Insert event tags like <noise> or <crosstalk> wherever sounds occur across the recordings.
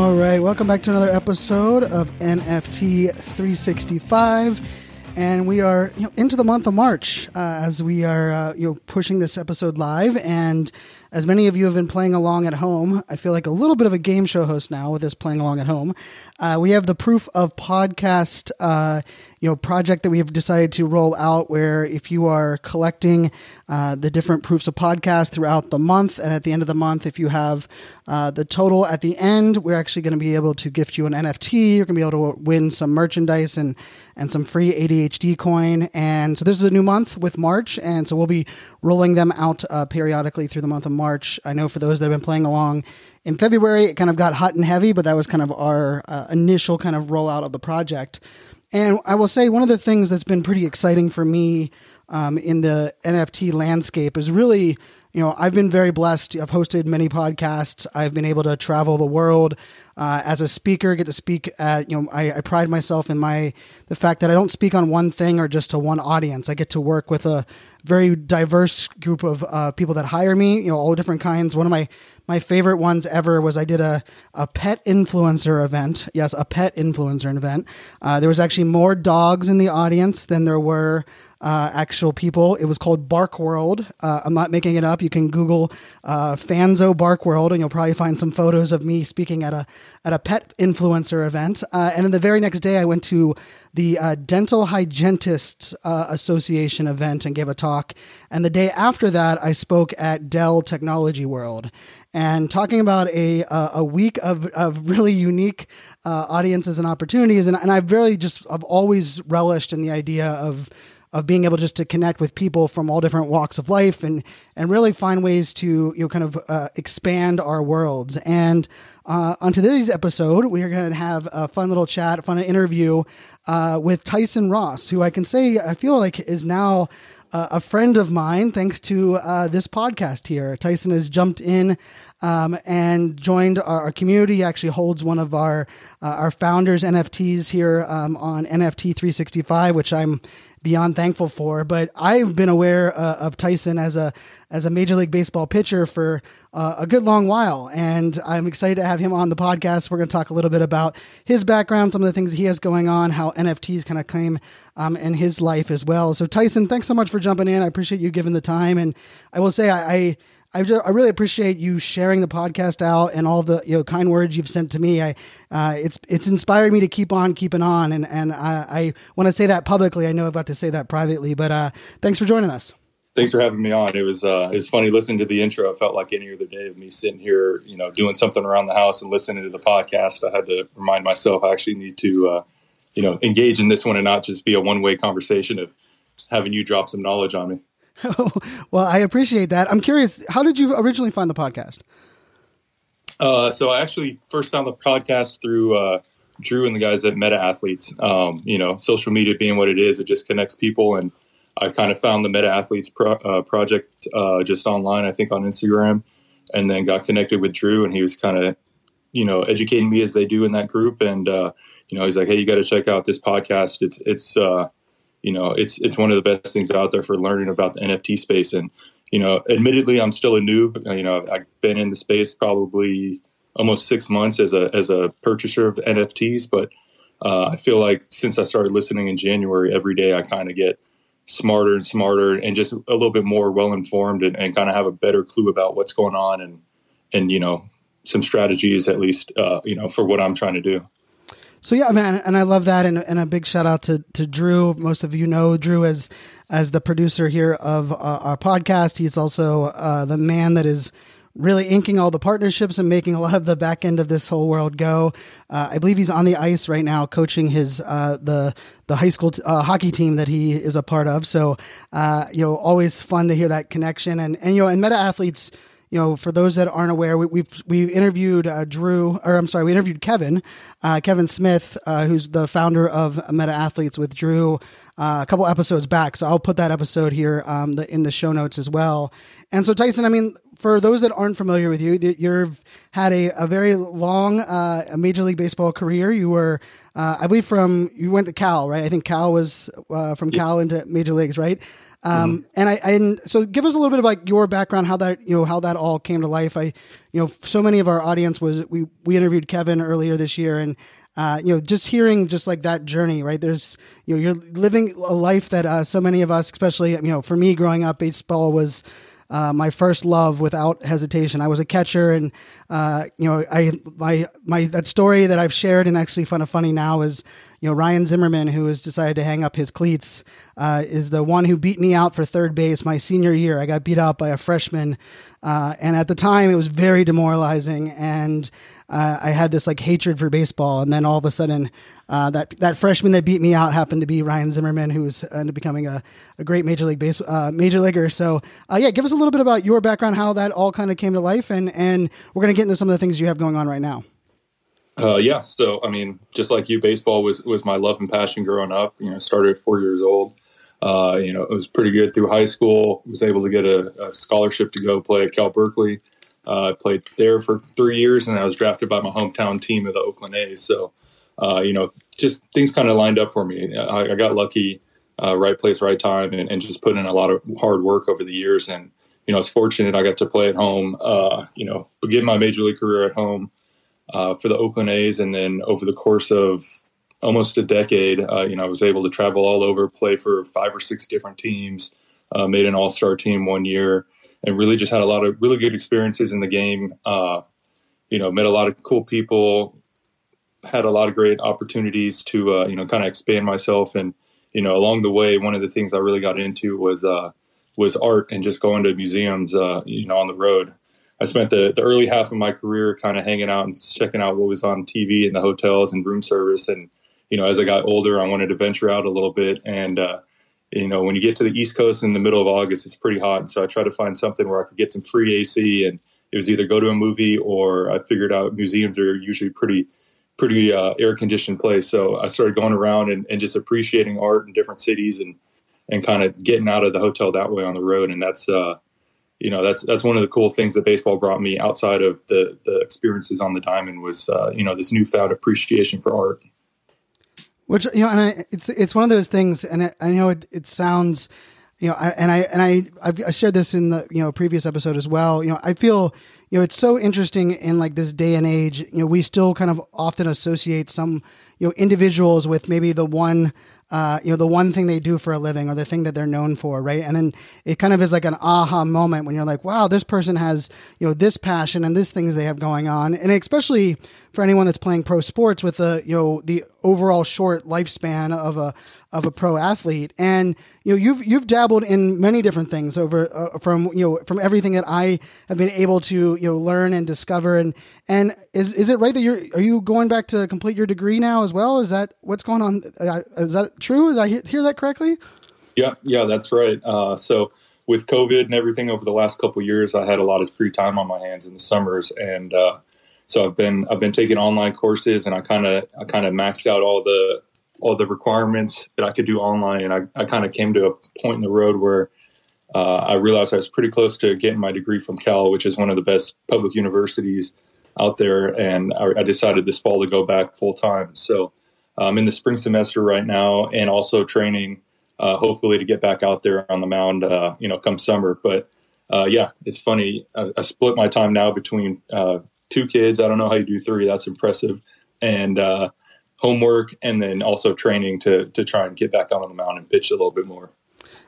All right, welcome back to another episode of NFT 365, and we are you know, into the month of March uh, as we are uh, you know pushing this episode live. And as many of you have been playing along at home, I feel like a little bit of a game show host now with this playing along at home. Uh, we have the proof of podcast uh, you know project that we have decided to roll out where if you are collecting uh, the different proofs of podcast throughout the month and at the end of the month if you have uh, the total at the end we're actually going to be able to gift you an nft you're going to be able to win some merchandise and and some free adhd coin. And so this is a new month with march and so we'll be rolling them out uh, periodically through the month of march. I know for those that have been playing along in February, it kind of got hot and heavy, but that was kind of our uh, initial kind of rollout of the project. And I will say one of the things that's been pretty exciting for me um, in the NFT landscape is really, you know, I've been very blessed. I've hosted many podcasts. I've been able to travel the world uh, as a speaker, get to speak at, you know, I, I pride myself in my, the fact that I don't speak on one thing or just to one audience. I get to work with a very diverse group of uh, people that hire me, you know, all different kinds. One of my, my favorite ones ever was I did a, a pet influencer event. Yes, a pet influencer event. Uh, there was actually more dogs in the audience than there were uh, actual people. It was called Bark World. Uh, I'm not making it up. You can Google uh, Fanzo Bark World, and you'll probably find some photos of me speaking at a at a pet influencer event. Uh, and then the very next day, I went to the uh, Dental Hygienist uh, Association event and gave a talk. And the day after that, I spoke at Dell Technology World and talking about a a week of, of really unique uh, audiences and opportunities. And, and I've really just I've always relished in the idea of of being able just to connect with people from all different walks of life and and really find ways to you know kind of uh, expand our worlds. And uh, on today's episode, we are going to have a fun little chat, a fun interview uh, with Tyson Ross, who I can say I feel like is now uh, a friend of mine, thanks to uh, this podcast here. Tyson has jumped in um, and joined our, our, community. He actually holds one of our uh, our founders NFTs here um, on NFT 365, which I'm beyond thankful for. But I've been aware uh, of Tyson as a as a Major League Baseball pitcher for uh, a good long while, and I'm excited to have him on the podcast. We're going to talk a little bit about his background, some of the things he has going on, how NFTs kind of came um, in his life as well. So Tyson, thanks so much for jumping in. I appreciate you giving the time, and I will say I, I I, just, I really appreciate you sharing the podcast out and all the you know kind words you've sent to me. I uh, it's it's inspired me to keep on keeping on, and and I, I want to say that publicly. I know I've got to say that privately, but uh, thanks for joining us. Thanks for having me on. It was uh, it was funny listening to the intro. It felt like any other day of me sitting here, you know, doing something around the house and listening to the podcast. I had to remind myself I actually need to, uh, you know, engage in this one and not just be a one way conversation of having you drop some knowledge on me. <laughs> well, I appreciate that. I'm curious, how did you originally find the podcast? Uh, so I actually first found the podcast through uh, Drew and the guys at Meta Athletes. Um, you know, social media being what it is, it just connects people, and I kind of found the Meta Athletes pro- uh, project uh, just online, I think on Instagram, and then got connected with Drew, and he was kind of, you know, educating me as they do in that group, and uh, you know, he's like, "Hey, you got to check out this podcast. It's it's uh, you know, it's it's one of the best things out there for learning about the NFT space. And you know, admittedly, I'm still a noob. You know, I've been in the space probably almost six months as a as a purchaser of NFTs, but uh, I feel like since I started listening in January, every day I kind of get smarter and smarter and just a little bit more well informed and, and kind of have a better clue about what's going on and and you know some strategies at least uh, you know for what I'm trying to do. So yeah, man, and I love that, and, and a big shout out to to Drew. Most of you know Drew as as the producer here of uh, our podcast. He's also uh, the man that is really inking all the partnerships and making a lot of the back end of this whole world go. Uh, I believe he's on the ice right now, coaching his uh, the the high school t- uh, hockey team that he is a part of. So uh, you know, always fun to hear that connection and and you know, and meta athletes you know, for those that aren't aware, we, we've we interviewed uh, Drew, or I'm sorry, we interviewed Kevin, uh, Kevin Smith, uh, who's the founder of Meta Athletes with Drew, uh, a couple episodes back. So I'll put that episode here um, the, in the show notes as well. And so Tyson, I mean, for those that aren't familiar with you, you've had a, a very long uh, Major League Baseball career. You were, uh, I believe, from you went to Cal, right? I think Cal was from Cal into Major Leagues, right? Um, mm-hmm. and I, and so give us a little bit of like your background, how that, you know, how that all came to life. I, you know, so many of our audience was, we, we interviewed Kevin earlier this year and, uh, you know, just hearing just like that journey, right? There's, you know, you're living a life that, uh, so many of us, especially, you know, for me growing up, baseball was, uh, my first love without hesitation. I was a catcher, and uh, you know, I my my that story that I've shared and actually fun of funny now is you know Ryan Zimmerman, who has decided to hang up his cleats, uh, is the one who beat me out for third base my senior year. I got beat out by a freshman, uh, and at the time it was very demoralizing and uh, I had this like hatred for baseball, and then all of a sudden, uh, that that freshman that beat me out happened to be Ryan Zimmerman, who was ended up becoming a, a great major league base uh, major leaguer. So, uh, yeah, give us a little bit about your background, how that all kind of came to life, and and we're gonna get into some of the things you have going on right now. Uh, yeah, so I mean, just like you, baseball was was my love and passion growing up. You know, started at four years old. Uh, you know, it was pretty good through high school. Was able to get a, a scholarship to go play at Cal Berkeley. Uh, I played there for three years, and I was drafted by my hometown team of the Oakland A's. So, uh, you know, just things kind of lined up for me. I, I got lucky, uh, right place, right time, and, and, just put in a lot of hard work over the years. And you know, I was fortunate I got to play at home. Uh, you know, begin my major league career at home uh, for the Oakland A's, and then over the course of almost a decade, uh, you know, I was able to travel all over, play for five or six different teams, made an All Star team one year and really just had a lot of really good experiences in the game. Uh, you know, met a lot of cool people, had a lot of great opportunities to uh, you know kind of expand myself, and you know along the way, one of the things I really got into was uh, was art and just going to museums. Uh, you know, on the road. I spent the, the early half of my career kind of hanging out and checking out what was on TV in the hotels and room service. And, you know, as I got older, I wanted to venture out a little bit. And, uh, you know, when you get to the East Coast in the middle of August, it's pretty hot. And so I tried to find something where I could get some free AC. And it was either go to a movie or I figured out museums are usually pretty, pretty uh, air conditioned place. So I started going around and, and, just appreciating art in different cities and, and kind of getting out of the hotel that way on the road. And that's, uh, you know, that's, that's one of the cool things that baseball brought me outside of the, the experiences on the diamond was, uh, you know, this newfound appreciation for art. Which you know, and I, it's it's one of those things, and I, I know it, it sounds, you know, I, and I and I I've, I shared this in the you know previous episode as well. You know, I feel you know it's so interesting in like this day and age. You know, we still kind of often associate some you know individuals with maybe the one uh, you know, the one thing they do for a living or the thing that they're known for, right? And then it kind of is like an aha moment when you're like, wow, this person has, you know, this passion and these things they have going on. And especially for anyone that's playing pro sports with the, you know, the overall short lifespan of a, of a pro athlete. And, you know, you've, you've dabbled in many different things over, uh, from, you know, from everything that I have been able to, you know, learn and discover. And, and is, is it right that you're, are you going back to complete your degree now as well? Is that what's going on? Uh, is that true? Did I hear that correctly? Yeah, yeah, that's right. Uh, so with COVID and everything over the last couple years, I had a lot of free time on my hands in the summers, and uh, so I've been I've been taking online courses, and I kind of I kind of maxed out all the all the requirements that I could do online, and I, I kind of came to a point in the road where uh, I realized I was pretty close to getting my degree from Cal, which is one of the best public universities out there, and I, I decided this fall to go back full time. So I'm in the spring semester right now, and also training, uh, hopefully to get back out there on the mound, uh, you know, come summer. But uh, yeah, it's funny. I, I, split my time now between uh, two kids. I don't know how you do three. That's impressive, and uh, homework, and then also training to to try and get back out on the mound and pitch a little bit more.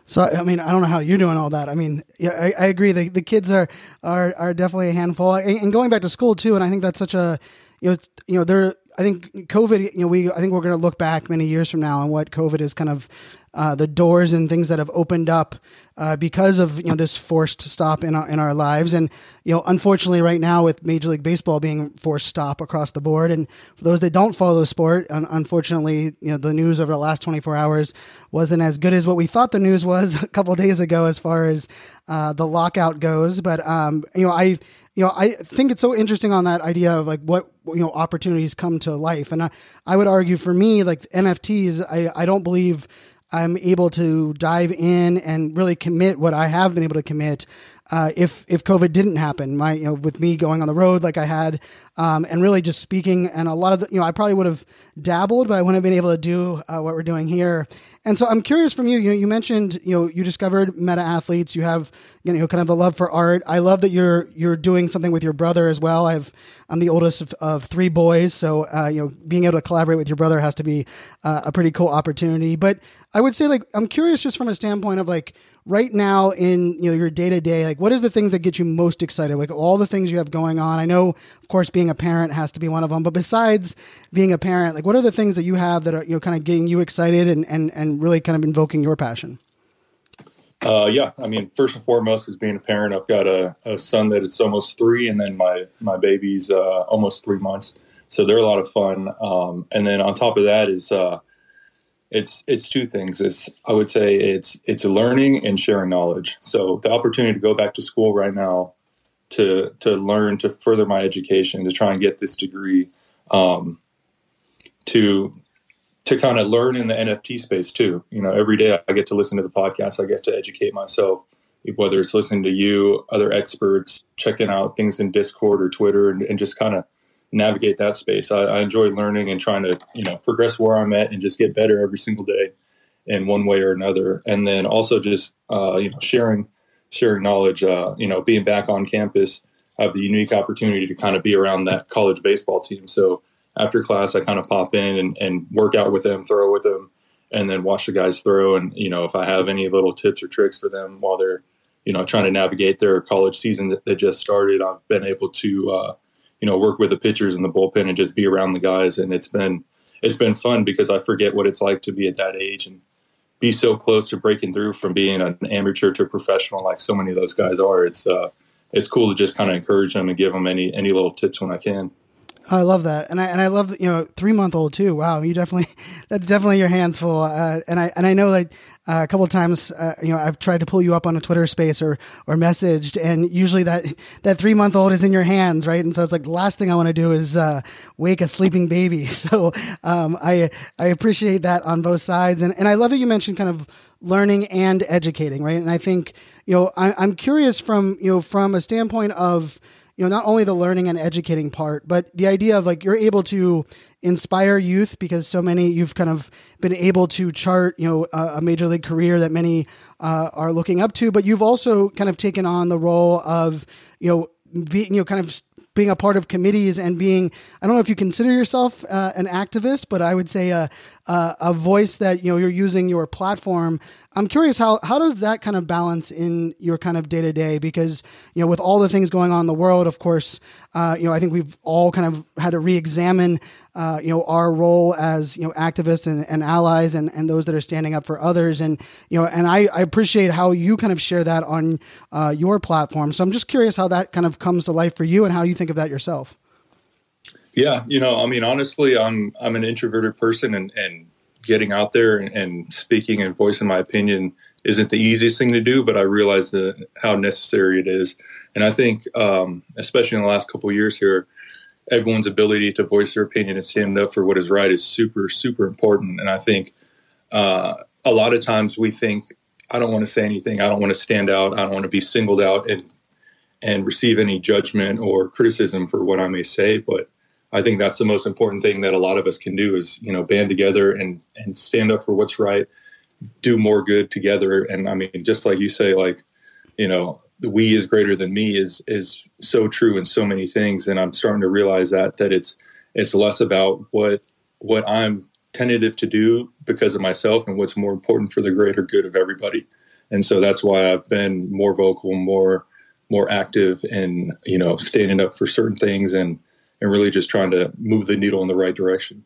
So I mean, I don't know how you're doing all that. I mean, yeah, I, I agree. The, the kids are are are definitely a handful, and, and, going back to school too. And I think that's such a you know you know there I think COVID, you know, we I think we're going to look back many years from now on what COVID is kind of uh, the doors and things that have opened up uh, because of you know this forced stop in our in our lives, and you know unfortunately right now with Major League Baseball being forced stop across the board, and for those that don't follow the sport, un- unfortunately you know the news over the last 24 hours wasn't as good as what we thought the news was <laughs> a couple days ago as far as uh, the lockout goes. But um, you know I you know, I think it's so interesting on that idea of like what you know opportunities come to life, and I, I would argue for me like NFTs, I I don't believe I'm able to dive in and really commit what I have been able to commit uh, if if COVID didn't happen. My you know with me going on the road like I had um, and really just speaking and a lot of the, you know I probably would have dabbled, but I wouldn't have been able to do uh, what we're doing here. And so I'm curious from you. You know, you mentioned you know you discovered meta athletes. You have you know kind of the love for art. I love that you're you're doing something with your brother as well. I've I'm the oldest of, of three boys, so uh, you know being able to collaborate with your brother has to be uh, a pretty cool opportunity. But I would say like I'm curious just from a standpoint of like right now in you know your day to day like what is the things that get you most excited like all the things you have going on i know of course being a parent has to be one of them but besides being a parent like what are the things that you have that are you know kind of getting you excited and and, and really kind of invoking your passion uh, yeah, I mean, first and foremost is being a parent. I've got a, a son that it's almost three, and then my my baby's uh, almost three months. So they're a lot of fun. Um, and then on top of that is uh, it's it's two things. It's I would say it's it's learning and sharing knowledge. So the opportunity to go back to school right now to to learn to further my education to try and get this degree um, to to kind of learn in the NFT space too. You know, every day I get to listen to the podcast. I get to educate myself, whether it's listening to you, other experts, checking out things in Discord or Twitter, and, and just kind of navigate that space. I, I, enjoy learning and trying to, you know, progress where I'm at and just get better every single day in one way or another. And then also just, uh, you know, sharing, sharing knowledge, uh, you know, being back on campus, I have the unique opportunity to kind of be around that college baseball team. So after class, I kind of pop in and, and work out with them, throw with them, and then watch the guys throw. And, you know, if I have any little tips or tricks for them while they're, you know, trying to navigate their college season that, they just started, I've been able to, uh, you know work with the pitchers in the bullpen and just be around the guys and it's been it's been fun because I forget what it's like to be at that age and be so close to breaking through from being an amateur to a professional like so many of those guys are it's uh it's cool to just kind of encourage them and give them any any little tips when I can. I love that, and I and I love you know three month old too. Wow, you definitely <laughs> that's definitely your hands full. Uh, and I and I know like uh, a couple times uh, you know I've tried to pull you up on a Twitter space or or messaged, and usually that that three month old is in your hands, right? And so it's like the last thing I want to do is uh, wake a sleeping baby. <laughs> So um, I I appreciate that on both sides, and and I love that you mentioned kind of learning and educating, right? And I think you know I, I'm curious from you know from a standpoint of you know not only the learning and educating part but the idea of like you're able to inspire youth because so many you've kind of been able to chart you know a, a major league career that many uh, are looking up to but you've also kind of taken on the role of you know being you know kind of being a part of committees and being I don't know if you consider yourself uh, an activist, but I would say a, a, a voice that you know you're using your platform. I'm curious how how does that kind of balance in your kind of day to day because you know with all the things going on in the world, of course, uh, you know I think we've all kind of had to re-examine uh, you know our role as you know activists and, and allies and, and those that are standing up for others and you know and I, I appreciate how you kind of share that on uh, your platform. So I'm just curious how that kind of comes to life for you and how you think of that yourself. Yeah, you know, I mean, honestly, I'm I'm an introverted person, and and getting out there and, and speaking and voicing my opinion isn't the easiest thing to do, but I realize the how necessary it is. And I think, um, especially in the last couple years here, everyone's ability to voice their opinion and stand up for what is right is super, super important. And I think uh, a lot of times we think, I don't want to say anything. I don't want to stand out. I don't want to be singled out and and receive any judgment or criticism for what I may say. But I think that's the most important thing that a lot of us can do is, you know, band together and, and stand up for what's right, do more good together. And I mean, just like you say, like, you know, the we is greater than me is, is so true in so many things. And I'm starting to realize that, that it's, it's less about what, what I'm tentative to do because of myself and what's more important for the greater good of everybody. And so that's why I've been more vocal, more, more active and, you know, standing up for certain things and, and really just trying to move the needle in the right direction.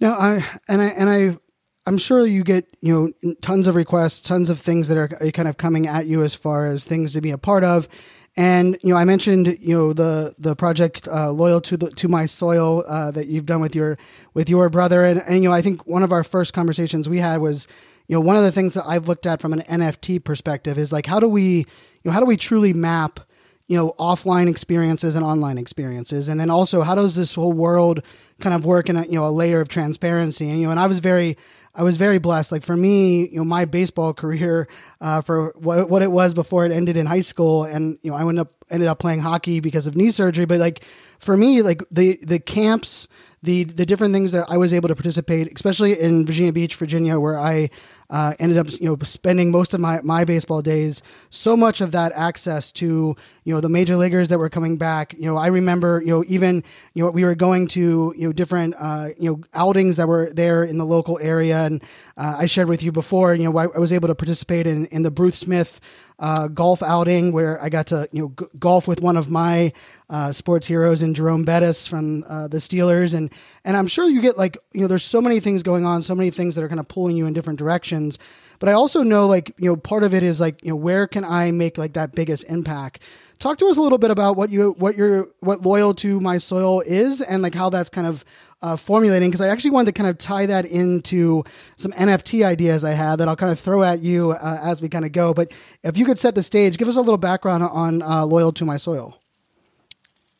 Now, I and I and I I'm sure you get you know tons of requests, tons of things that are kind of coming at you as far as things to be a part of. And you know, I mentioned you know the the project uh, loyal to the to my soil uh, that you've done with your with your brother, and, and you know, I think one of our first conversations we had was you know one of the things that I've looked at from an NFT perspective is like how do we you know how do we truly map you know offline experiences and online experiences and then also how does this whole world kind of work in a you know a layer of transparency and you know and i was very I was very blessed. Like for me, you know, my baseball <laughs> career, uh, for what, what it was before it ended in high school, and you know, I ended up ended up playing hockey because of knee surgery. But like for me, like the the camps, the the different things that I was able to participate, especially in Virginia Beach, Virginia, where I uh, ended up you know spending most of my, my baseball days so much of that access to you know the major leaguers that were coming back. You know i remember you know even you know we were going to you know different uh, you know outings that were there in the local area. And uh, i shared with you before you know I, I was able to participate in in the bruce smith uh, golf outing where I got to you know g- golf with one of my uh, sports heroes in Jerome Bettis from uh, the Steelers, and and I'm sure you get like you know there's so many things going on, so many things that are kind of pulling you in different directions. But I also know like you know part of it is like you know where can I make like that biggest impact. Talk to us a little bit about what you what your what loyal to my soil is, and like how that's kind of uh, formulating because I actually wanted to kind of tie that into some NFT ideas I had that I'll kind of throw at you uh, as we kind of go. But if you could set the stage, give us a little background on uh, Loyal to My Soil.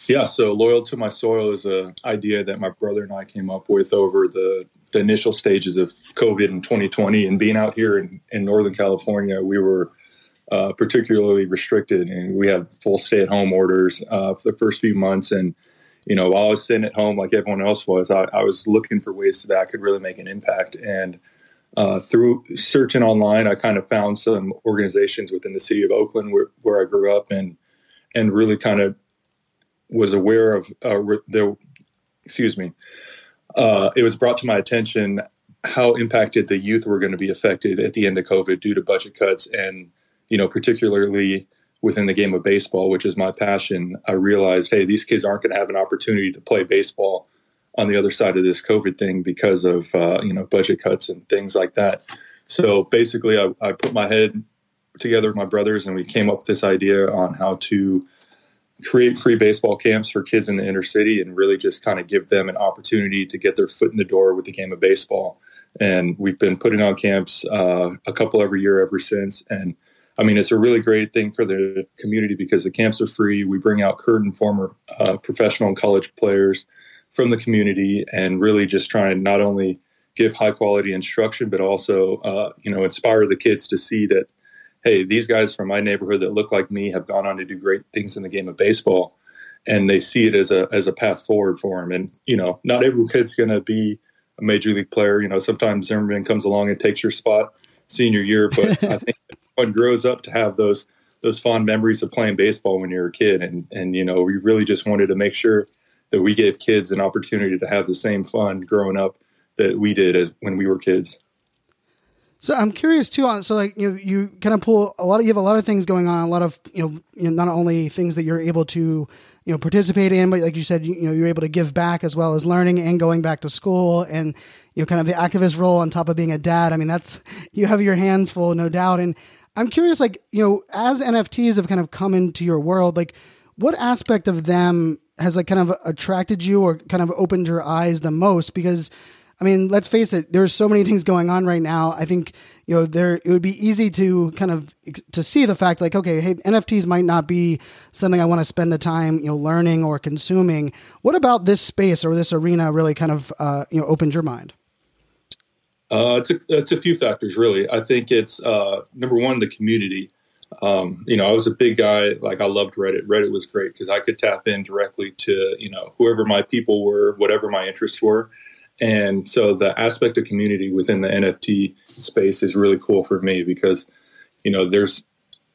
Yeah, so Loyal to My Soil is an idea that my brother and I came up with over the, the initial stages of COVID in 2020. And being out here in, in Northern California, we were uh, particularly restricted and we had full stay at home orders uh, for the first few months. And you know, while I was sitting at home like everyone else was, I, I was looking for ways that I could really make an impact. And uh, through searching online, I kind of found some organizations within the city of Oakland where, where I grew up and and really kind of was aware of uh, there. Excuse me. Uh, it was brought to my attention how impacted the youth were going to be affected at the end of COVID due to budget cuts, and you know, particularly within the game of baseball, which is my passion, I realized, hey, these kids aren't going to have an opportunity to play baseball on the other side of this COVID thing because of uh, you know budget cuts and things like that. So basically, I, I, put my head together with my brothers, and we came up with this idea on how to create free baseball camps for kids in the inner city, and really just kind of give them an opportunity to get their foot in the door with the game of baseball. And we've been putting on camps uh, a couple every year ever since, and I mean, it's a really great thing for the community because the camps are free. We bring out current and former uh, professional and college players from the community and really just try and not only give high quality instruction, but also, uh, you know, inspire the kids to see that, hey, these guys from my neighborhood that look like me have gone on to do great things in the game of baseball. And they see it as a, as a path forward for them. And, you know, not every kid's going to be a major league player. You know, sometimes Zimmerman comes along and takes your spot senior year, but <laughs> I think one grows up to have those those fond memories of playing baseball when you're a kid, and and you know we really just wanted to make sure that we gave kids an opportunity to have the same fun growing up that we did as when we were kids. So I'm curious too. On so like you you kind of pull a lot of you have a lot of things going on, a lot of you know, you know not only things that you're able to you know participate in, but like you said, you, you know you're able to give back as well as learning and going back to school and you know kind of the activist role on top of being a dad. I mean that's you have your hands full, no doubt. And I'm curious, like, you know, as NFTs have kind of come into your world, like, what aspect of them has like kind of attracted you or kind of opened your eyes the most? Because, I mean, let's face it, there's so many things going on right now. I think, you know, there it would be easy to kind of to see the fact like, okay, hey, NFTs might not be something I want to spend the time, you know, learning or consuming. What about this space or this arena really kind of, uh, you know, opened your mind? Uh, it's a it's a few factors really. I think it's uh, number one the community. Um, you know, I was a big guy. Like I loved Reddit. Reddit was great because I could tap in directly to you know whoever my people were, whatever my interests were, and so the aspect of community within the NFT space is really cool for me because you know there's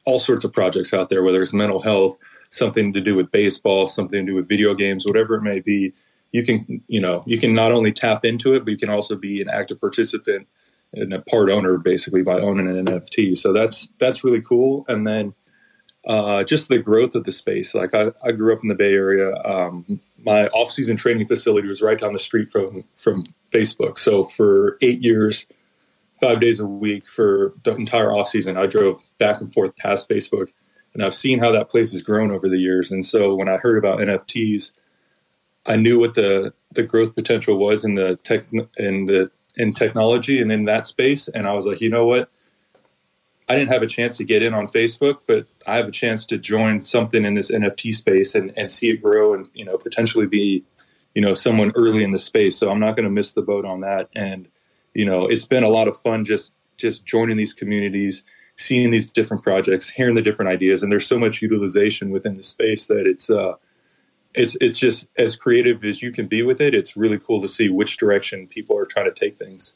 all sorts of projects out there, whether it's mental health, something to do with baseball, something to do with video games, whatever it may be you can you know you can not only tap into it, but you can also be an active participant and a part owner basically by owning an NFT. So that's that's really cool. And then uh, just the growth of the space. Like I, I grew up in the Bay Area. Um, my off-season training facility was right down the street from from Facebook. So for eight years, five days a week for the entire off season. I drove back and forth past Facebook, and I've seen how that place has grown over the years. And so when I heard about NFTs, I knew what the the growth potential was in the tech in the in technology and in that space. And I was like, you know what? I didn't have a chance to get in on Facebook, but I have a chance to join something in this NFT space and, and see it grow and you know potentially be you know someone early in the space. So I'm not going to miss the boat on that. And you know, it's been a lot of fun just just joining these communities, seeing these different projects, hearing the different ideas, and there's so much utilization within the space that it's uh, it's it's just as creative as you can be with it. It's really cool to see which direction people are trying to take things.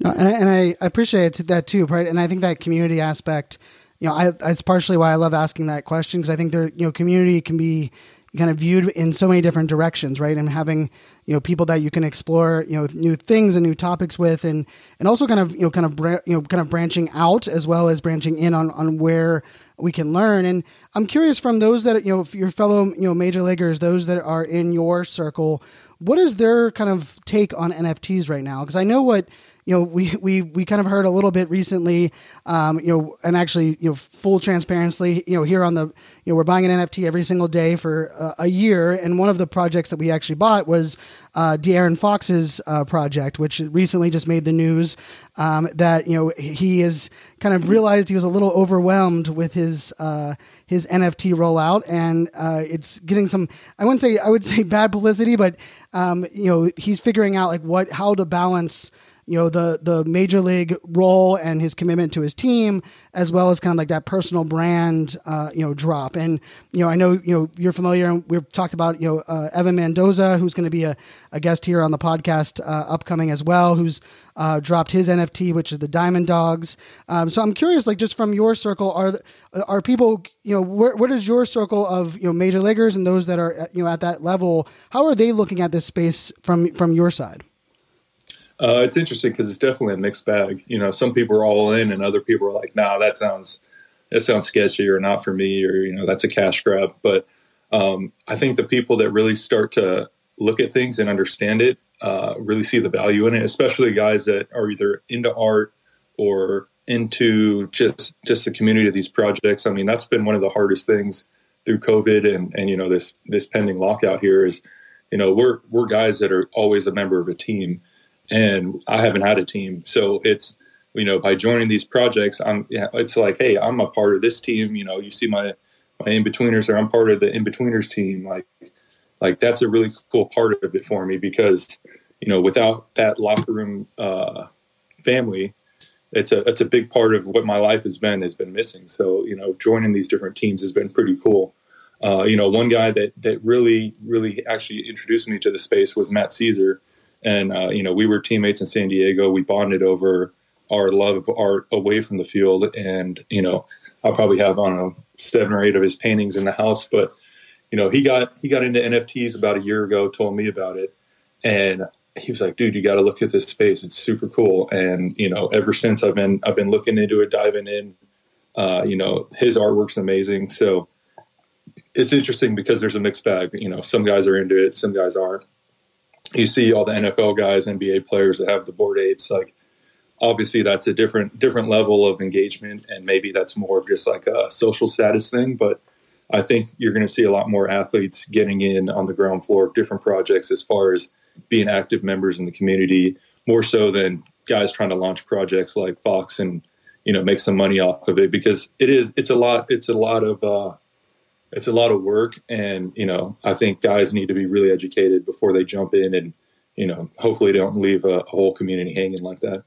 No, and, I, and I appreciate that too, right? And I think that community aspect, you know, I, it's partially why I love asking that question because I think there, you know, community can be kind of viewed in so many different directions, right? And having you know people that you can explore you know new things and new topics with, and and also kind of you know kind of bra- you know kind of branching out as well as branching in on on where we can learn. And I'm curious from those that you know your fellow you know major leaguers, those that are in your circle, what is their kind of take on NFTs right now? Because I know what you know, we we we kind of heard a little bit recently, um, you know, and actually, you know, full transparency, you know, here on the, you know, we're buying an NFT every single day for uh, a year, and one of the projects that we actually bought was uh, De'Aaron Fox's uh, project, which recently just made the news um, that you know he has kind of realized he was a little overwhelmed with his uh, his NFT rollout, and uh, it's getting some. I wouldn't say I would say <laughs> bad publicity, but um, you know he's figuring out like what how to balance you know the the major league role and his commitment to his team, as well as kind of like that personal brand, uh, you know, drop. And you know, I know you know you're familiar, and we've talked about you know uh, Evan Mendoza, who's going to be a, a guest here on the podcast uh, upcoming as well, who's uh, dropped his NFT, which is the Diamond Dogs. Um, so I'm curious, like just from your circle, are are people you know where, what is your circle of you know major leaguers and those that are you know at that level? How are they looking at this space from from your side? Uh, it's interesting because it's definitely a mixed bag. You know, some people are all in, and other people are like, "Nah, that sounds that sounds sketchy, or not for me, or you know, that's a cash grab." But um, I think the people that really start to look at things and understand it uh, really see the value in it, especially guys that are either into art or into just just the community of these projects. I mean, that's been one of the hardest things through COVID and and you know this this pending lockout here is, you know, we're we're guys that are always a member of a team and I haven't had a team. So it's you know by joining these projects, I'm it's like hey, I'm a part of this team. You know, you see my my in betweeners, or I'm part of the in betweeners team. Like like that's a really cool part of it for me because you know without that locker room uh, family. It's a it's a big part of what my life has been has been missing. So you know, joining these different teams has been pretty cool. Uh, you know, one guy that that really really actually introduced me to the space was Matt Caesar, and uh, you know we were teammates in San Diego. We bonded over our love of art away from the field, and you know I'll probably have on a seven or eight of his paintings in the house. But you know he got he got into NFTs about a year ago. Told me about it, and he was like, "Dude, you got to look at this space. It's super cool." And you know, ever since I've been I've been looking into it, diving in. Uh, you know, his artwork's amazing. So it's interesting because there's a mixed bag. You know, some guys are into it, some guys aren't you see all the NFL guys, NBA players that have the Bored Apes. Like, obviously, that's a different different level of engagement, and maybe that's more of just like a social status thing. But I think you're going to see a lot more athletes getting in on the ground floor of different projects as far as being active members in the community, more so than guys trying to launch projects like Fox and you know make some money off of it because it is it's a lot it's a lot of uh, it's a lot of work and you know i think guys need to be really educated before they jump in and you know hopefully don't leave a, a whole community hanging like that.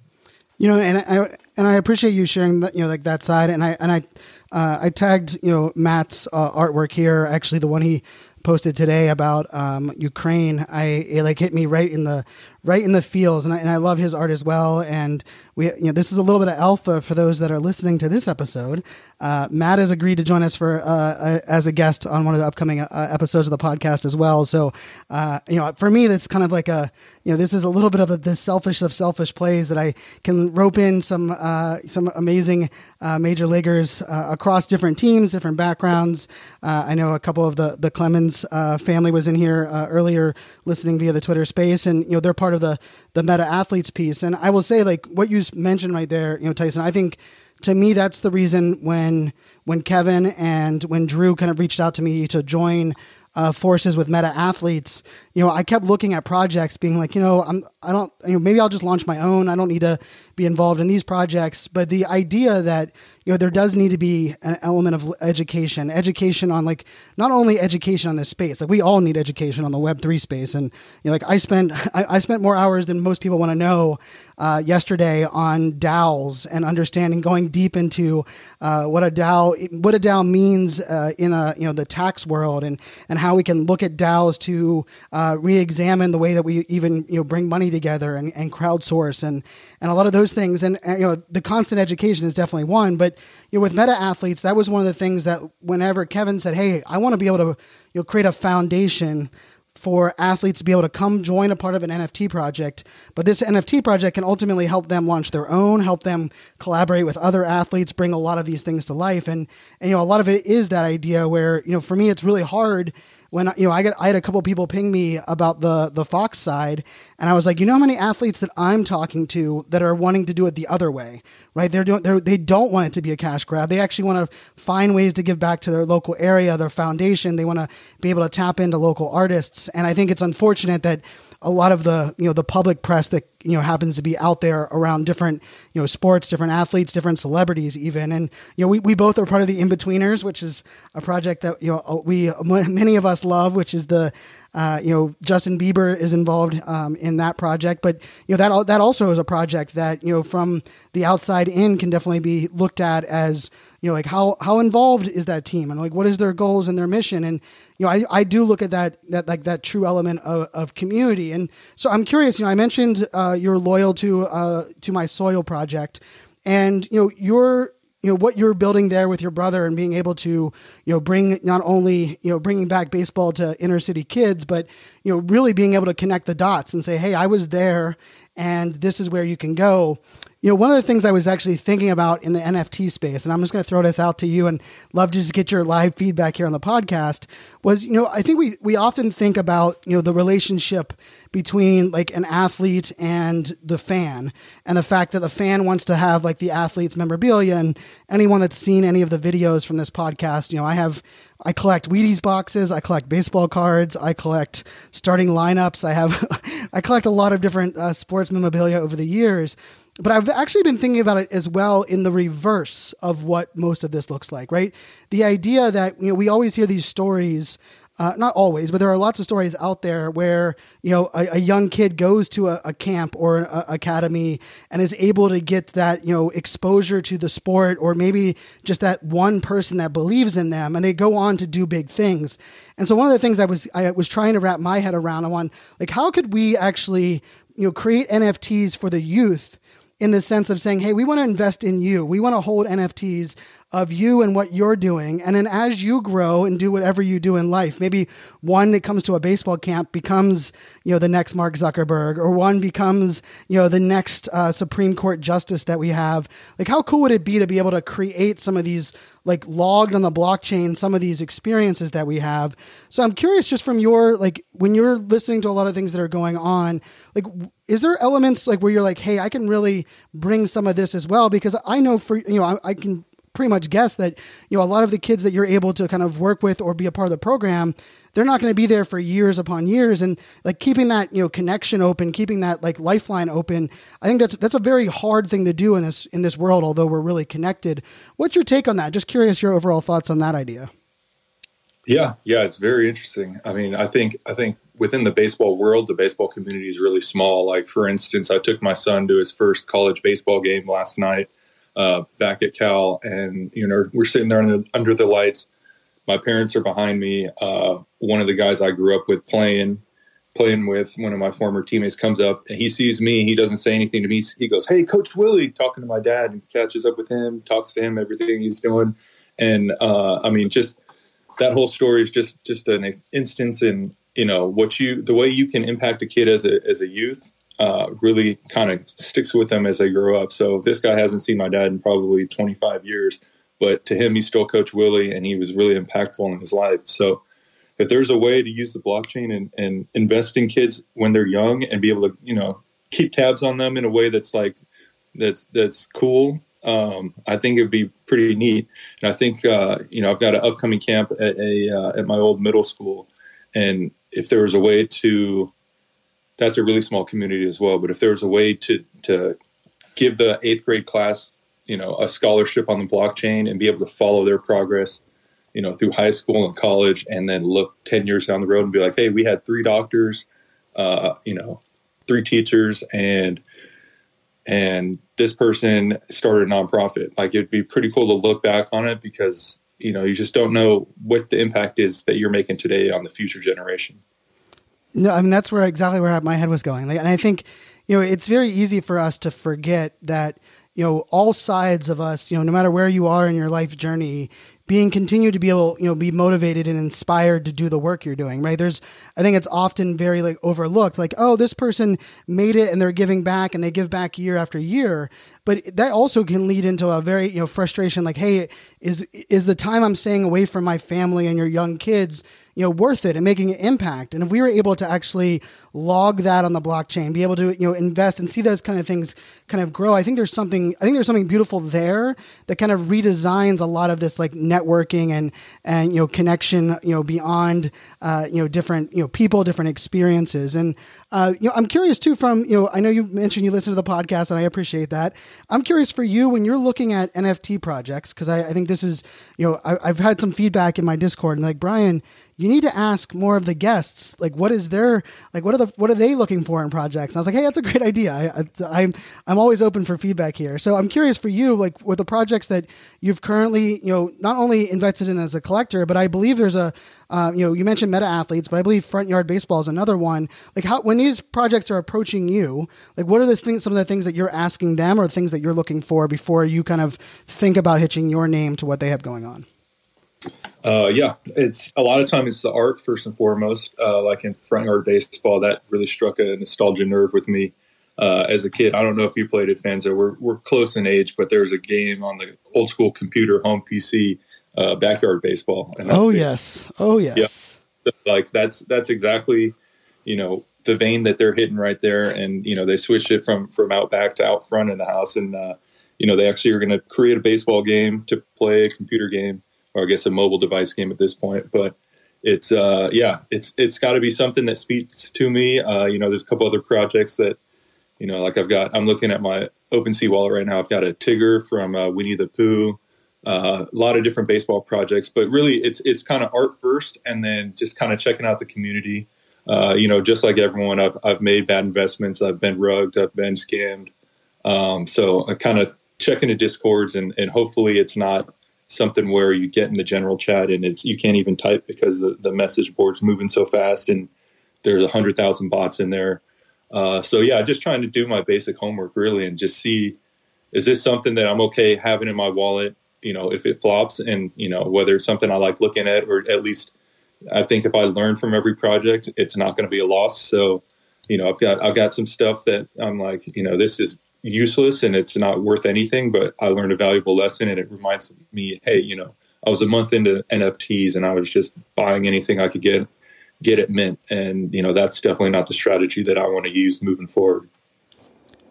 You know and i and i appreciate you sharing that you know like that side. And i and i uh, i tagged you know matt's uh, artwork here actually the one he posted today about um, Ukraine, I it like hit me right in the right in the feels, and I, and I love his art as well. And we, you know, this is a little bit of alpha for those that are listening to this episode. Uh, Matt has agreed to join us for uh, as a guest on one of the upcoming uh, episodes of the podcast as well. So, uh, you know, for me, that's kind of like a, you know, this is a little bit of a, the selfish of selfish plays that I can rope in some uh, some amazing uh, major leaguers across different teams, different backgrounds. I know a couple of the the Clemens family was in here earlier listening via the Twitter space, and you know, they're part part of the the meta athletes piece. And I will say, like what you mentioned right there, you know, Tyson. I think to me that's the reason when when Kevin and when Drew kind of reached out to me to join uh, forces with meta athletes, you know, I kept looking at projects, being like, you know, I'm, I don't, you know, maybe I'll just launch my own. I don't need to be involved in these projects. But the idea that you know there does need to be an element of education, education on like not only education on this space, like we all need education on the Web three space, and you know, like I spent <laughs> I, I spent more hours than most people want to know uh, yesterday on DAOs and understanding, going deep into uh, what a DAO what a DAO means uh, in a you know the tax world, and and how we can look at DAOs to uh, re-examine the way that we even you know bring money together and, and crowdsource and and a lot of those things. And, and, you know, the constant education is definitely one. But you know, with meta athletes, that was one of the things that whenever Kevin said, "Hey, I want to be able to you know create a foundation." For athletes to be able to come join a part of an NFT project, but this NFT project can ultimately help them launch their own, help them collaborate with other athletes, bring a lot of these things to life, and and you know a lot of it is that idea where you know for me it's really hard when you know I got I had a couple people ping me about the the Fox side, and I was like, you know how many athletes that I'm talking to that are wanting to do it the other way, right? They're doing they're, they don't want it to be a cash grab. They actually want to find ways to give back to their local area, their foundation. They want to be able to tap into local artists, and I think it's unfortunate that a lot of the you know the public press that you know happens to be out there around different you know sports, different athletes, different celebrities, even. And you know we, we both are part of the Inbetweeners, which is a project that you know uh, we many of us love, which is the uh, you know, Justin Bieber is involved um, in that project, but you know that that also is a project that you know from the outside in can definitely be looked at as you know like how how involved is that team? And like what is their goals and their mission? And you know I, I do look at that that like that true element of, of community. And so I'm curious you know I mentioned uh, you're loyal to uh, to my soil project. And you know you're you know what you're building there with your brother and being able to you know bring not only you know bringing back baseball to inner city kids but you know really being able to connect the dots and say hey i was there and this is where you can go you know, one of the things I was actually thinking about in the NFT space, and I'm just going to throw this out to you and love to just get your live feedback here on the podcast, was, you know, I think we, we often think about, you know, the relationship between like an athlete and the fan and the fact that the fan wants to have like the athlete's memorabilia. And anyone that's seen any of the videos from this podcast, you know, I have I collect Wheaties boxes. I collect baseball cards. I collect starting lineups. I have, <laughs> I collect a lot of different uh, sports memorabilia over the years. But I've actually been thinking about it as well in the reverse of what most of this looks like, right? The idea that, you know, we always hear these stories uh, not always, but there are lots of stories out there where you know a, a young kid goes to a, a camp or an academy and is able to get that you know exposure to the sport, or maybe just that one person that believes in them, and they go on to do big things. And so one of the things I was I was trying to wrap my head around on, like how could we actually you know create NFTs for the youth in the sense of saying, hey, we want to invest in you. We want to hold NFTs of you and what you're doing. And then as you grow and do whatever you do in life, maybe one that comes to a baseball camp becomes, you know, the next Mark Zuckerberg, or one becomes, you know, the next uh, Supreme Court justice that we have. Like, how cool would it be to be able to create some of these, like, logged on the blockchain, some of these experiences that we have? So I'm curious, just from your, like, when you're listening to a lot of things that are going on, like, is there elements like where you're like, hey, I can really bring some of this as well? Because I know for, you know, I, I can pretty much guess that you know a lot of the kids that you're able to kind of work with or be a part of the program they're not going to be there for years upon years. And like keeping that you know connection open keeping that like lifeline open i think that's that's a very hard thing to do in this in this world although we're really connected. What's your take on that? Just curious your overall thoughts on that idea. Yeah yeah it's very interesting. I mean i think i think within the baseball world the baseball community is really small. Like for instance i took my son to his first college baseball game last night uh, back at Cal, and you know we're sitting there under, under the lights. My parents are behind me. Uh, one of the guys I grew up with playing playing with one of my former teammates comes up and he sees me. He doesn't say anything to me. He goes, "Hey, Coach Willie," talking to my dad, and catches up with him, talks to him, everything he's doing, and uh, I mean, just that whole story is just just an instance in you know what you the way you can impact a kid as a as a youth uh, really kind of sticks with them as they grow up. So this guy hasn't seen my dad in probably 25 years, but to him, he's still Coach Willie, and he was really impactful in his life. So if there's a way to use the blockchain and, and invest in kids when they're young and be able to, you know, keep tabs on them in a way that's like that's that's cool. Um, I think it'd be pretty neat. And I think uh, you know I've got an upcoming camp at a uh, at my old middle school, and if there was a way to, that's a really small community as well. But if there was a way to to give the eighth grade class, you know, a scholarship on the blockchain and be able to follow their progress, you know, through high school and college, and then look ten years down the road and be like, hey, we had three doctors, uh, you know, three teachers, and and this person started a nonprofit. Like it'd be pretty cool to look back on it because you know you just don't know what the impact is that you're making today on the future generation. No, I mean that's where exactly where my head was going. Like, and I think you know it's very easy for us to forget that you know all sides of us. You know, no matter where you are in your life journey, being continue to be able you know be motivated and inspired to do the work you're doing right there's i think it's often very like overlooked like oh this person made it and they're giving back and they give back year after year but that also can lead into a very you know frustration like hey is is the time i'm staying away from my family and your young kids you know worth it and making an impact. And if we were able to actually log that on the blockchain be able to you know invest and see those kind of things kind of grow i think there's something i think there's something beautiful there that kind of redesigns a lot of this like networking and and you know connection you know beyond uh, you know different you know people different experiences. And uh, you know i'm curious too from you know i know you mentioned you listen to the podcast and i appreciate that. I'm curious for you when you're looking at nft projects because I, I think this is you know I, i've had some feedback in my discord and like brian you need to ask more of the guests like what is their like what are the what are they looking for in projects? And i was like hey that's a great <laughs> idea. I, I, i'm i'm always open for feedback here. So i'm curious for you like with the projects that you've currently you know not only invested in as a collector but i believe there's a uh, you know you mentioned meta athletes but i believe front yard baseball is another one. Like how when these projects are approaching you like what are the things some of the things that you're asking them or things that you're looking for before you kind of think about hitching your name to what they have going on uh, yeah, it's a lot of time it's the art first and foremost. Uh, like in front yard baseball, that really struck a nostalgia nerve with me uh, as a kid. I don't know if you played it, Fanzo. We're we're close in age, but there was a game on the old school computer home PC, uh, backyard baseball. oh yes, oh yes. Yeah, like that's that's exactly you know the vein that they're hitting right there, and you know they switched it from from out back to out front in the house, and uh, you know they actually are going to create a baseball game to play a computer game or I guess a mobile device game at this point. But it's uh, yeah, it's it's got to be something that speaks to me. Uh, you know, there's a couple other projects that you know, like I've got. I'm looking at my OpenSea wallet right now. I've got a Tigger from uh, Winnie the Pooh. Uh, a lot of different baseball projects, but really it's it's kind of art first, and then just kind of checking out the community. Uh, you know, just like everyone, I've I've made bad investments. I've been rugged. I've been scammed. Um, so I kind of checking the discords, and and hopefully it's not something where you get in the general chat and it's you can't even type because the, the message board's moving so fast and there's a hundred thousand bots in there. Uh, so yeah, just trying to do my basic homework really and just see is this something that I'm okay having in my wallet? You know, if it flops and you know whether it's something I like looking at or at least I think if I learn from every project, it's not going to be a loss. So you know, I've got I've got some stuff that I'm like, you know, this is useless and it's not worth anything, but I learned a valuable lesson and it reminds me, hey, you know, I was a month into NFTs and I was just buying anything I could get get it mint. And, you know, that's definitely not the strategy that I want to use moving forward.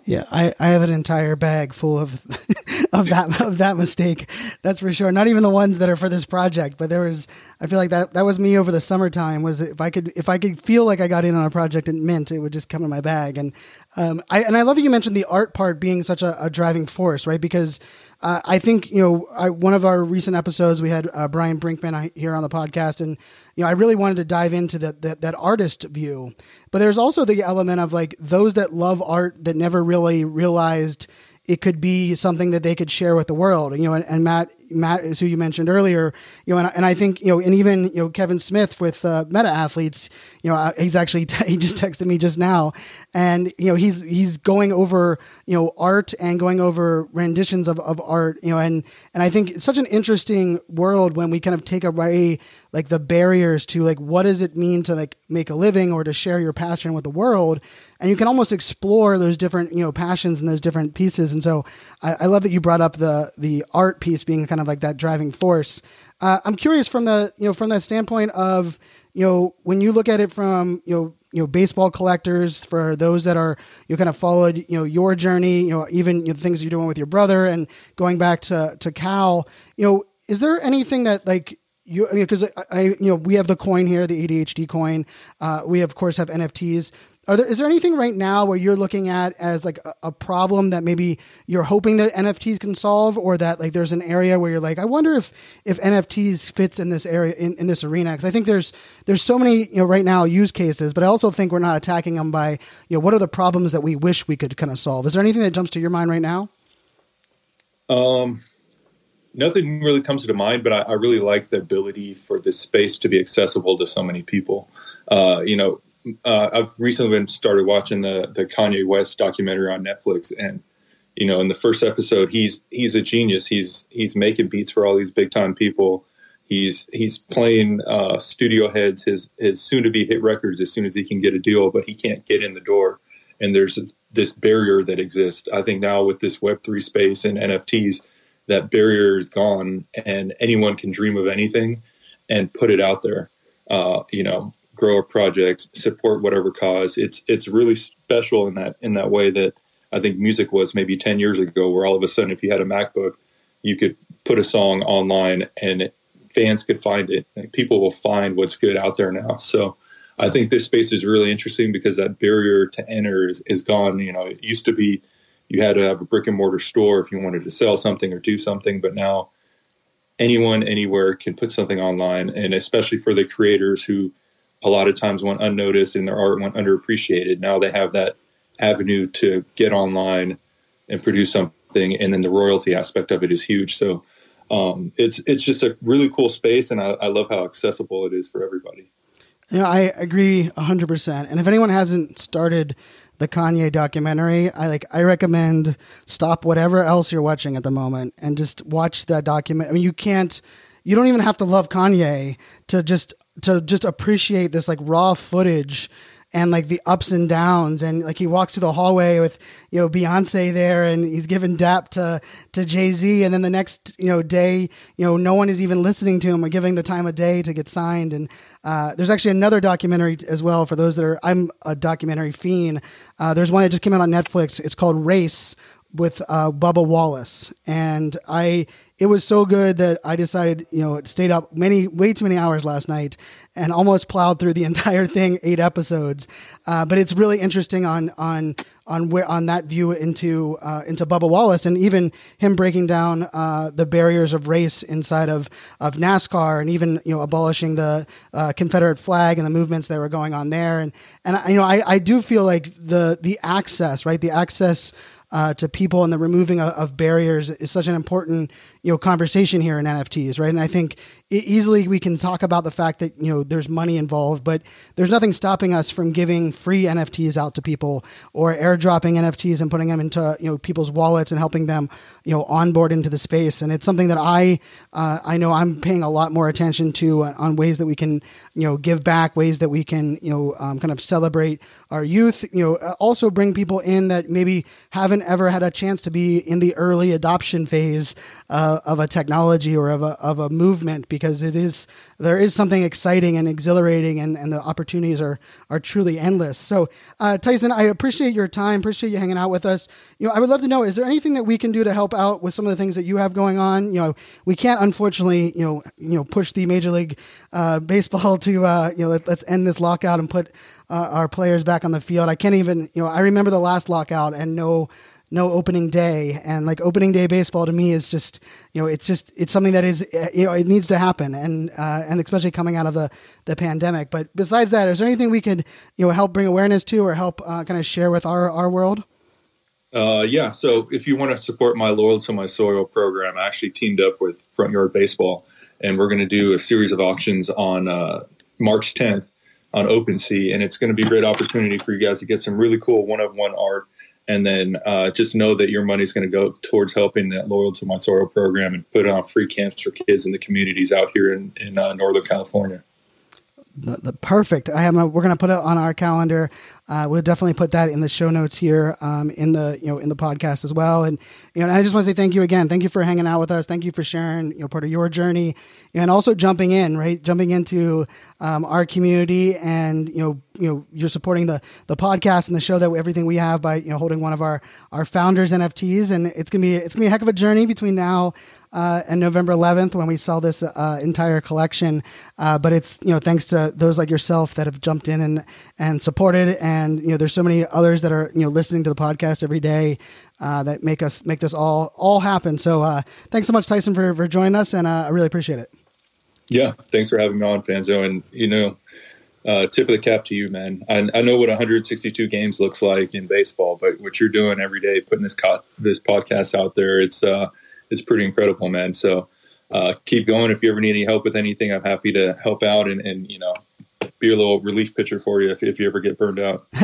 Yeah, I, I have an entire bag full of <laughs> of that of that mistake. That's for sure. Not even the ones that are for this project, but there was I feel like that that was me over the summertime. Was if I could if I could feel like I got in on a project and mint, it would just come in my bag. And um, I and I love that you mentioned the art part being such a, a driving force, right? Because uh, I think you know I, one of our recent episodes we had uh, Brian Brinkman here on the podcast, and you know I really wanted to dive into that, that that artist view, but there's also the element of like those that love art that never really realized it could be something that they could share with the world. You know, and, and Matt Matt is who you mentioned earlier. You know, and, and I think you know, and even you know Kevin Smith with uh, Meta Athletes. You know, uh, he's actually t- <laughs> he just texted me just now, and you know he's he's going over you know art and going over renditions of, of art. You know, and and I think it's such an interesting world when we kind of take away like the barriers to like what does it mean to like make a living or to share your passion with the world and you can almost explore those different you know passions and those different pieces and so I, I love that you brought up the the art piece being kind of like that driving force. Uh, i'm curious from the you know from that standpoint of you know, when you look at it from you know you know baseball collectors for those that are you kind of followed you know your journey you know even you know, the things you're doing with your brother and going back to to cal you know is there anything that like you because I, I, you know we have the coin here the adhd coin. Uh, we of course have nfts are there is there anything right now where you're looking at as like a, a, problem that maybe you're hoping that NFTs can solve, or that like there's an area where you're like, I wonder if if NFTs fits in this area in, in this arena? Because I think there's there's so many you know right now use cases, but I also think we're not attacking them by you know what are the problems that we wish we could kind of solve. Is there anything that jumps to your mind right now? Um, nothing really comes to mind, but I, I really like the ability for this space to be accessible to so many people. Uh, you know, uh, I've recently been started watching the the Kanye West documentary on Netflix, and you know, in the first episode, he's he's a genius. He's he's making beats for all these big time people. He's he's playing uh, studio heads his his soon to be hit records as soon as he can get a deal, but he can't get in the door. And there's this barrier that exists. I think now with this Web three space and NFTs, that barrier is gone, and anyone can dream of anything and put it out there. Uh, you know, grow a project, support whatever cause. It's it's really special in that in that way that I think music was maybe ten years ago, where all of a sudden, if you had a MacBook, you could put a song online and fans could find it. People will find what's good out there now. So I think this space is really interesting because that barrier to enter is, is gone. You know, it used to be you had to have a brick and mortar store if you wanted to sell something or do something, but now anyone anywhere can put something online, and especially for the creators who a lot of times went unnoticed and their art went underappreciated. Now they have that avenue to get online and produce something, and then the royalty aspect of it is huge. So um, it's it's just a really cool space, and I, I love how accessible it is for everybody. Yeah, I agree hundred percent. And if anyone hasn't started the Kanye documentary, I like I recommend stop whatever else you're watching at the moment and just watch that document. I mean, you can't you don't even have to love Kanye to just to just appreciate this like raw footage and like the ups and downs. And like he walks through the hallway with you know Beyonce there and he's giving dap to to Jay-Z. And then the next you know day you know no one is even listening to him or giving the time of day to get signed. And uh, there's actually another documentary as well for those that are I'm a documentary fiend. Uh, there's one that just came out on Netflix. It's called Race with uh, Bubba Wallace, and I it was so good that I decided you know it stayed up many way too many hours last night and almost plowed through the <laughs> entire thing, eight episodes. Uh, but it's really interesting on on on where on that view into uh, into Bubba Wallace and even him breaking down uh, the barriers of race inside of of NASCAR and even you know abolishing the uh, Confederate flag and the movements that were going on there. And and you know I, I do feel like the the access right? The access uh, to people and the removing of, of, barriers is such an important you know conversation here in NFTs, right? And I think easily we can talk about the fact that you know there's money involved, but there's nothing stopping us from giving free NFTs out to people or airdropping NFTs and putting them into you know people's wallets and helping them you know onboard into the space. And it's something that I uh, I know I'm paying a lot more attention to on ways that we can you know give back, ways that we can you know um, kind of celebrate our youth. You know, also bring people in that maybe haven't ever had a chance to be in the early adoption phase uh, of a technology or of a of a movement because it is there is something exciting and exhilarating and, and the opportunities are are truly endless. So uh, Tyson, I appreciate your time, appreciate you hanging out with us. You know, I would love to know is there anything that we can do to help out with some of the things that you have going on? You know, we can't unfortunately you know you know push the Major League uh, Baseball to uh, you know let, us end this lockout and put uh, our players back on the field. I can't even you know I remember the last lockout and no no opening day. And like opening day baseball to me is just you know it's just it's something that is you know it needs to happen. And uh, and especially coming out of the the pandemic. But besides that is there anything we could you know help bring awareness to or help uh, kind of share with our our world? Uh, yeah. So if you want to support my loyal to my soil program i actually teamed up with front yard baseball and we're going to do a series of auctions on uh, march 10th on OpenSea, and it's going to be a great opportunity for you guys to get some really cool one of one art and then uh, just know that your money is going to go towards helping that loyal to my soil program and put on free camps for kids in the communities out here in, in uh, northern california the, the, perfect. I have. A, we're going to put it on our calendar. Uh, we'll definitely put that in the show notes here um, in the you know in the podcast as well. And you know, I just want to say thank you again. Thank you for hanging out with us. Thank you for sharing you know part of your journey and also jumping in right, jumping into um, our community and you know you know you're supporting the the podcast and the show that everything we have by you know holding one of our our founders NFTs and it's gonna be it's gonna be a heck of a journey between now uh, and November 11th when we sell this uh, entire collection. Uh, but it's you know thanks to those like yourself that have jumped in and and supported, and you know there's so many others that are you know listening to the podcast every day uh, that make us make this all all happen. So uh, thanks so much, Tyson, for for joining us, and uh, I really appreciate it. Yeah, thanks for having me on, Fanzo, and you know. Uh, tip of the cap to you, man. I, I, know what 162 games looks like in baseball, but what you're doing every day, putting this co- this podcast out there, it's uh, is pretty incredible, man. So uh, keep going. If you ever need any help with anything, I'm happy to help out and, and you know, be a little relief pitcher for you if, if you ever get burned out. <laughs>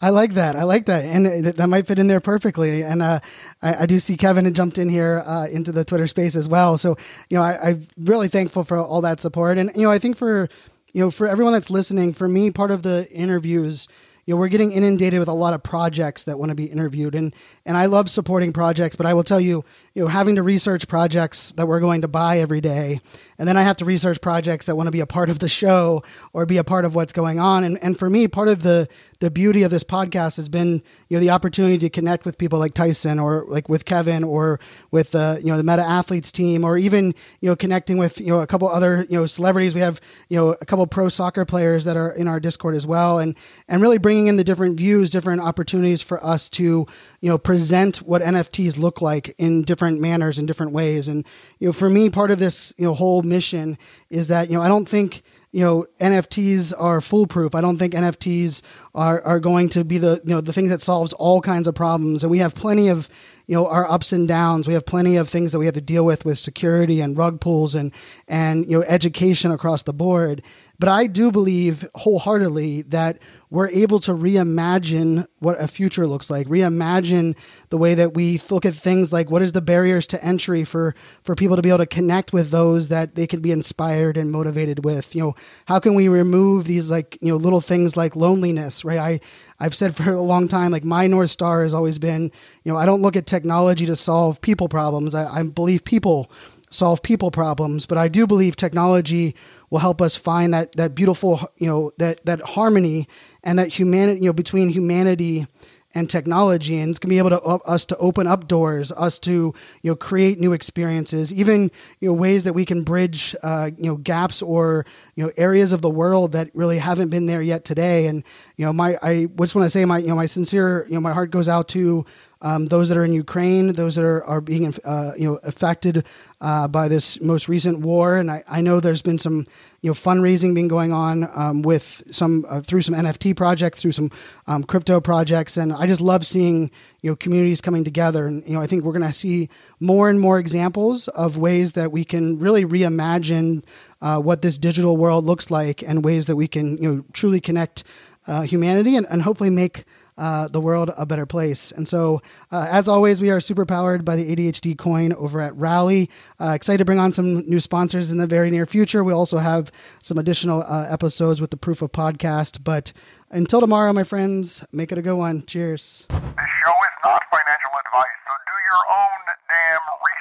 I like that. I like that. And th- that might fit in there perfectly. And uh, I, I, do see Kevin had jumped in here uh, into the Twitter space as well. So, you know, I, I'm really thankful for all that support. And, you know, I think for, you know, for everyone that's listening, for me, part of the interviews – you know, we're getting inundated with a lot of projects that want to be interviewed, and and I love supporting projects, but I will tell you, you know, having to research projects that we're going to buy every day, and then I have to research projects that want to be a part of the show or be a part of what's going on, and and for me, part of the the beauty of this podcast has been you know the opportunity to connect with people like Tyson or like with Kevin or with the you know the Meta Athletes team or even you know connecting with you know a couple other you know celebrities. We have you know a couple pro soccer players that are in our Discord as well, and and really bringing in the different views, different opportunities for us to you know present what NFTs look like in different manners in different ways. And you know for me, part of this you know whole mission is that you know I don't think you know NFTs are foolproof. I don't think NFTs are are going to be the you know the thing that solves all kinds of problems. And we have plenty of you know our ups and downs. We have plenty of things that we have to deal with with security and rug pulls and and you know education across the board. But I do believe wholeheartedly that we're able to reimagine what a future looks like, reimagine the way that we look at things like what is the barriers to entry for for people to be able to connect with those that they can be inspired and motivated with. You know, how can we remove these like, you know, little things like loneliness, right? I I've said <laughs> for a long time, like my North Star has always been, you know, I don't look at technology to solve people problems. I, I believe people solve people problems, but I do believe technology will help us find that that beautiful, you know, that that harmony and that humanity, you know, between humanity and technology. And it's going to be able to uh, us to open up doors us to you know create new experiences even you know ways that we can bridge uh, you know gaps or you know areas of the world that really haven't been there yet today. And you know my i just want to say my you know my sincere you know my heart goes out to um, those that are in Ukraine, those that are, are being uh, you know affected uh, by this most recent war, and I, I know there's been some you know fundraising being going on um, with some uh, through some NFT projects, through some um, crypto projects, and I just love seeing you know communities coming together, and you know I think we're going to see more and more examples of ways that we can really reimagine uh, what this digital world looks like, and ways that we can you know truly connect uh, humanity and, and hopefully make uh, the world a better place. And so, uh, as always, we are super powered by the ADHD coin over at Rally. Uh, excited to bring on some new sponsors in the very near future. We also have some additional uh, episodes with the Proof of Podcast. But until tomorrow, my friends, make it a good one. Cheers. This show is not financial advice, so do your own damn research.